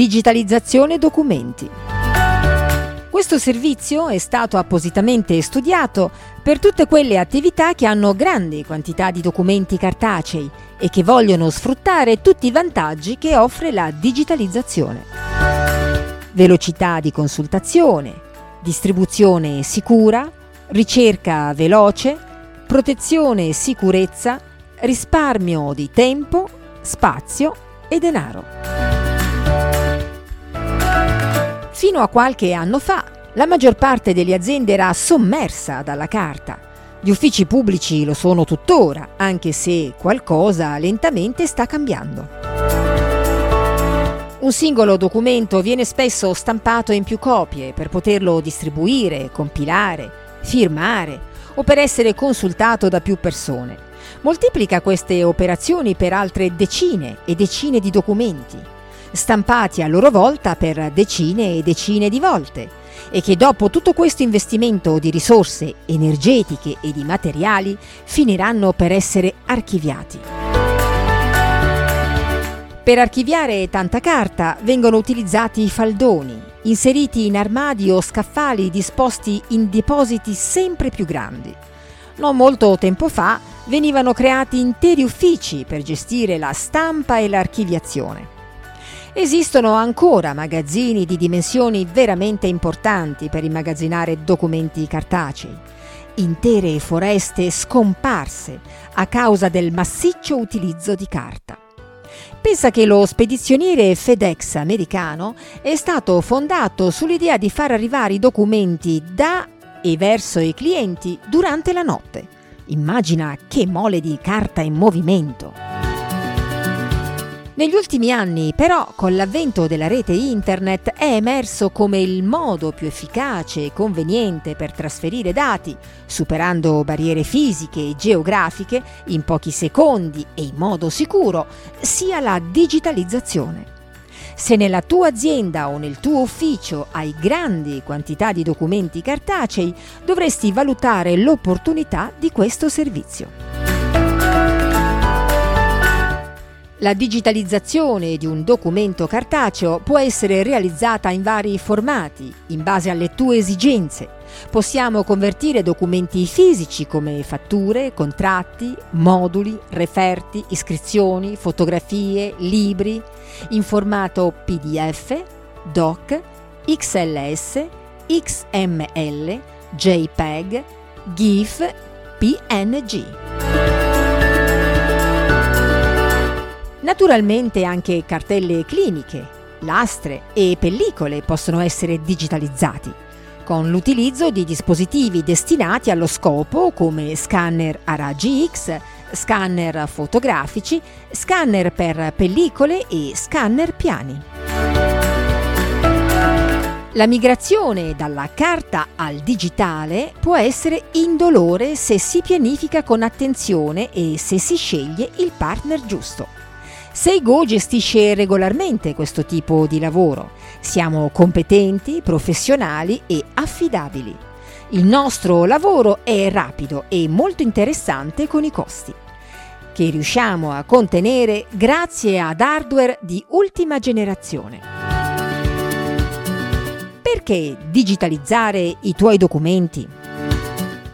digitalizzazione documenti. Questo servizio è stato appositamente studiato per tutte quelle attività che hanno grandi quantità di documenti cartacei e che vogliono sfruttare tutti i vantaggi che offre la digitalizzazione. Velocità di consultazione, distribuzione sicura, ricerca veloce, protezione e sicurezza, risparmio di tempo, spazio e denaro. Fino a qualche anno fa, la maggior parte delle aziende era sommersa dalla carta. Gli uffici pubblici lo sono tuttora, anche se qualcosa lentamente sta cambiando. Un singolo documento viene spesso stampato in più copie per poterlo distribuire, compilare, firmare o per essere consultato da più persone. Moltiplica queste operazioni per altre decine e decine di documenti, stampati a loro volta per decine e decine di volte, e che dopo tutto questo investimento di risorse energetiche e di materiali finiranno per essere archiviati. Per archiviare tanta carta vengono utilizzati i faldoni, inseriti in armadi o scaffali disposti in depositi sempre più grandi. Non molto tempo fa venivano creati interi uffici per gestire la stampa e l'archiviazione. Esistono ancora magazzini di dimensioni veramente importanti per immagazzinare documenti cartacei, intere foreste scomparse a causa del massiccio utilizzo di carta. Pensa che lo spedizioniere FedEx americano è stato fondato sull'idea di far arrivare i documenti da e verso i clienti durante la notte. Immagina che mole di carta in movimento. Negli ultimi anni, però, con l'avvento della rete internet è emerso come il modo più efficace e conveniente per trasferire dati, superando barriere fisiche e geografiche in pochi secondi e in modo sicuro, sia la digitalizzazione. Se nella tua azienda o nel tuo ufficio hai grandi quantità di documenti cartacei, dovresti valutare l'opportunità di questo servizio. La digitalizzazione di un documento cartaceo può essere realizzata in vari formati, in base alle tue esigenze. Possiamo convertire documenti fisici come fatture, contratti, moduli, referti, iscrizioni, fotografie, libri, in formato PDF, DOC, XLS, XML, JPEG, GIF, PNG. Naturalmente anche cartelle cliniche, lastre e pellicole possono essere digitalizzati con l'utilizzo di dispositivi destinati allo scopo come scanner a raggi X, scanner fotografici, scanner per pellicole e scanner piani. La migrazione dalla carta al digitale può essere indolore se si pianifica con attenzione e se si sceglie il partner giusto. Seigo gestisce regolarmente questo tipo di lavoro. Siamo competenti, professionali e affidabili. Il nostro lavoro è rapido e molto interessante con i costi, che riusciamo a contenere grazie ad hardware di ultima generazione. Perché digitalizzare i tuoi documenti?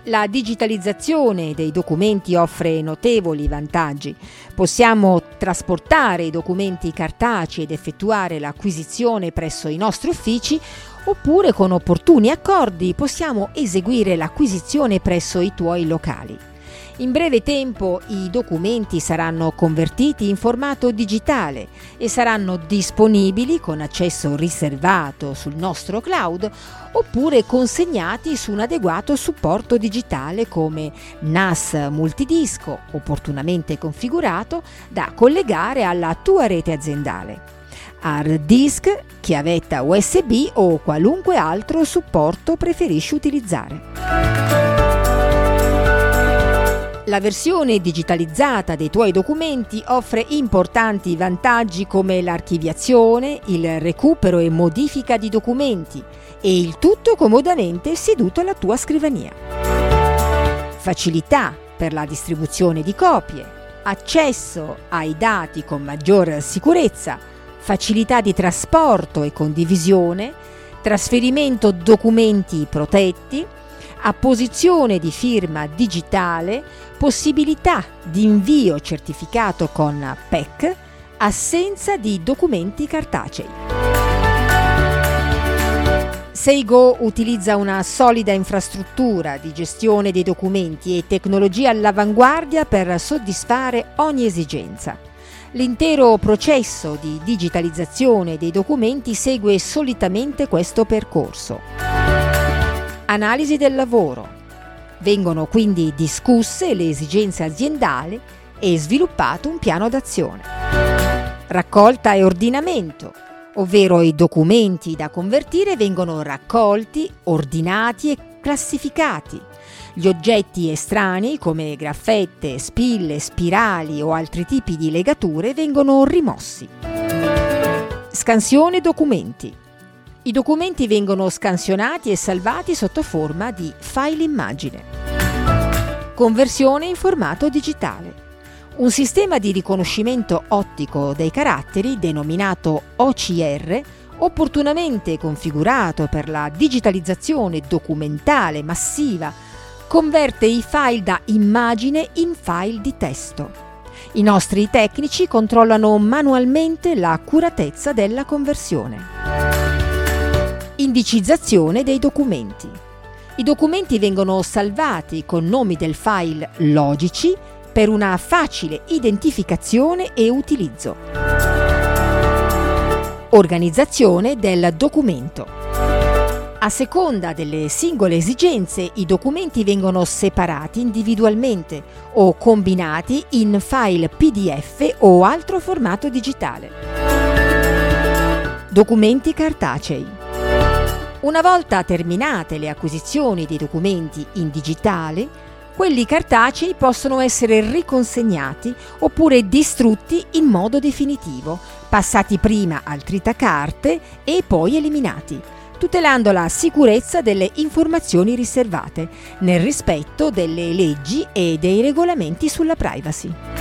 La digitalizzazione dei documenti offre notevoli vantaggi. Possiamo trasportare i documenti cartacei ed effettuare l'acquisizione presso i nostri uffici oppure con opportuni accordi possiamo eseguire l'acquisizione presso i tuoi locali. In breve tempo i documenti saranno convertiti in formato digitale e saranno disponibili con accesso riservato sul nostro cloud oppure consegnati su un adeguato supporto digitale come NAS multidisco opportunamente configurato da collegare alla tua rete aziendale hard disk, chiavetta USB o qualunque altro supporto preferisci utilizzare. La versione digitalizzata dei tuoi documenti offre importanti vantaggi come l'archiviazione, il recupero e modifica di documenti e il tutto comodamente seduto alla tua scrivania. Facilità per la distribuzione di copie, accesso ai dati con maggior sicurezza, facilità di trasporto e condivisione, trasferimento documenti protetti, apposizione di firma digitale, possibilità di invio certificato con PEC, assenza di documenti cartacei. Seigo utilizza una solida infrastruttura di gestione dei documenti e tecnologie all'avanguardia per soddisfare ogni esigenza. L'intero processo di digitalizzazione dei documenti segue solitamente questo percorso. Analisi del lavoro. Vengono quindi discusse le esigenze aziendali e sviluppato un piano d'azione. Raccolta e ordinamento, ovvero i documenti da convertire vengono raccolti, ordinati e classificati. Gli oggetti estranei come graffette, spille, spirali o altri tipi di legature vengono rimossi. Scansione documenti. I documenti vengono scansionati e salvati sotto forma di file immagine. Conversione in formato digitale. Un sistema di riconoscimento ottico dei caratteri, denominato OCR, opportunamente configurato per la digitalizzazione documentale massiva, converte i file da immagine in file di testo. I nostri tecnici controllano manualmente l'accuratezza della conversione. Indicizzazione dei documenti. I documenti vengono salvati con nomi del file logici per una facile identificazione e utilizzo. Organizzazione del documento. A seconda delle singole esigenze, i documenti vengono separati individualmente o combinati in file PDF o altro formato digitale. Documenti cartacei. Una volta terminate le acquisizioni dei documenti in digitale, quelli cartacei possono essere riconsegnati oppure distrutti in modo definitivo, passati prima al tritacarte e poi eliminati, tutelando la sicurezza delle informazioni riservate, nel rispetto delle leggi e dei regolamenti sulla privacy.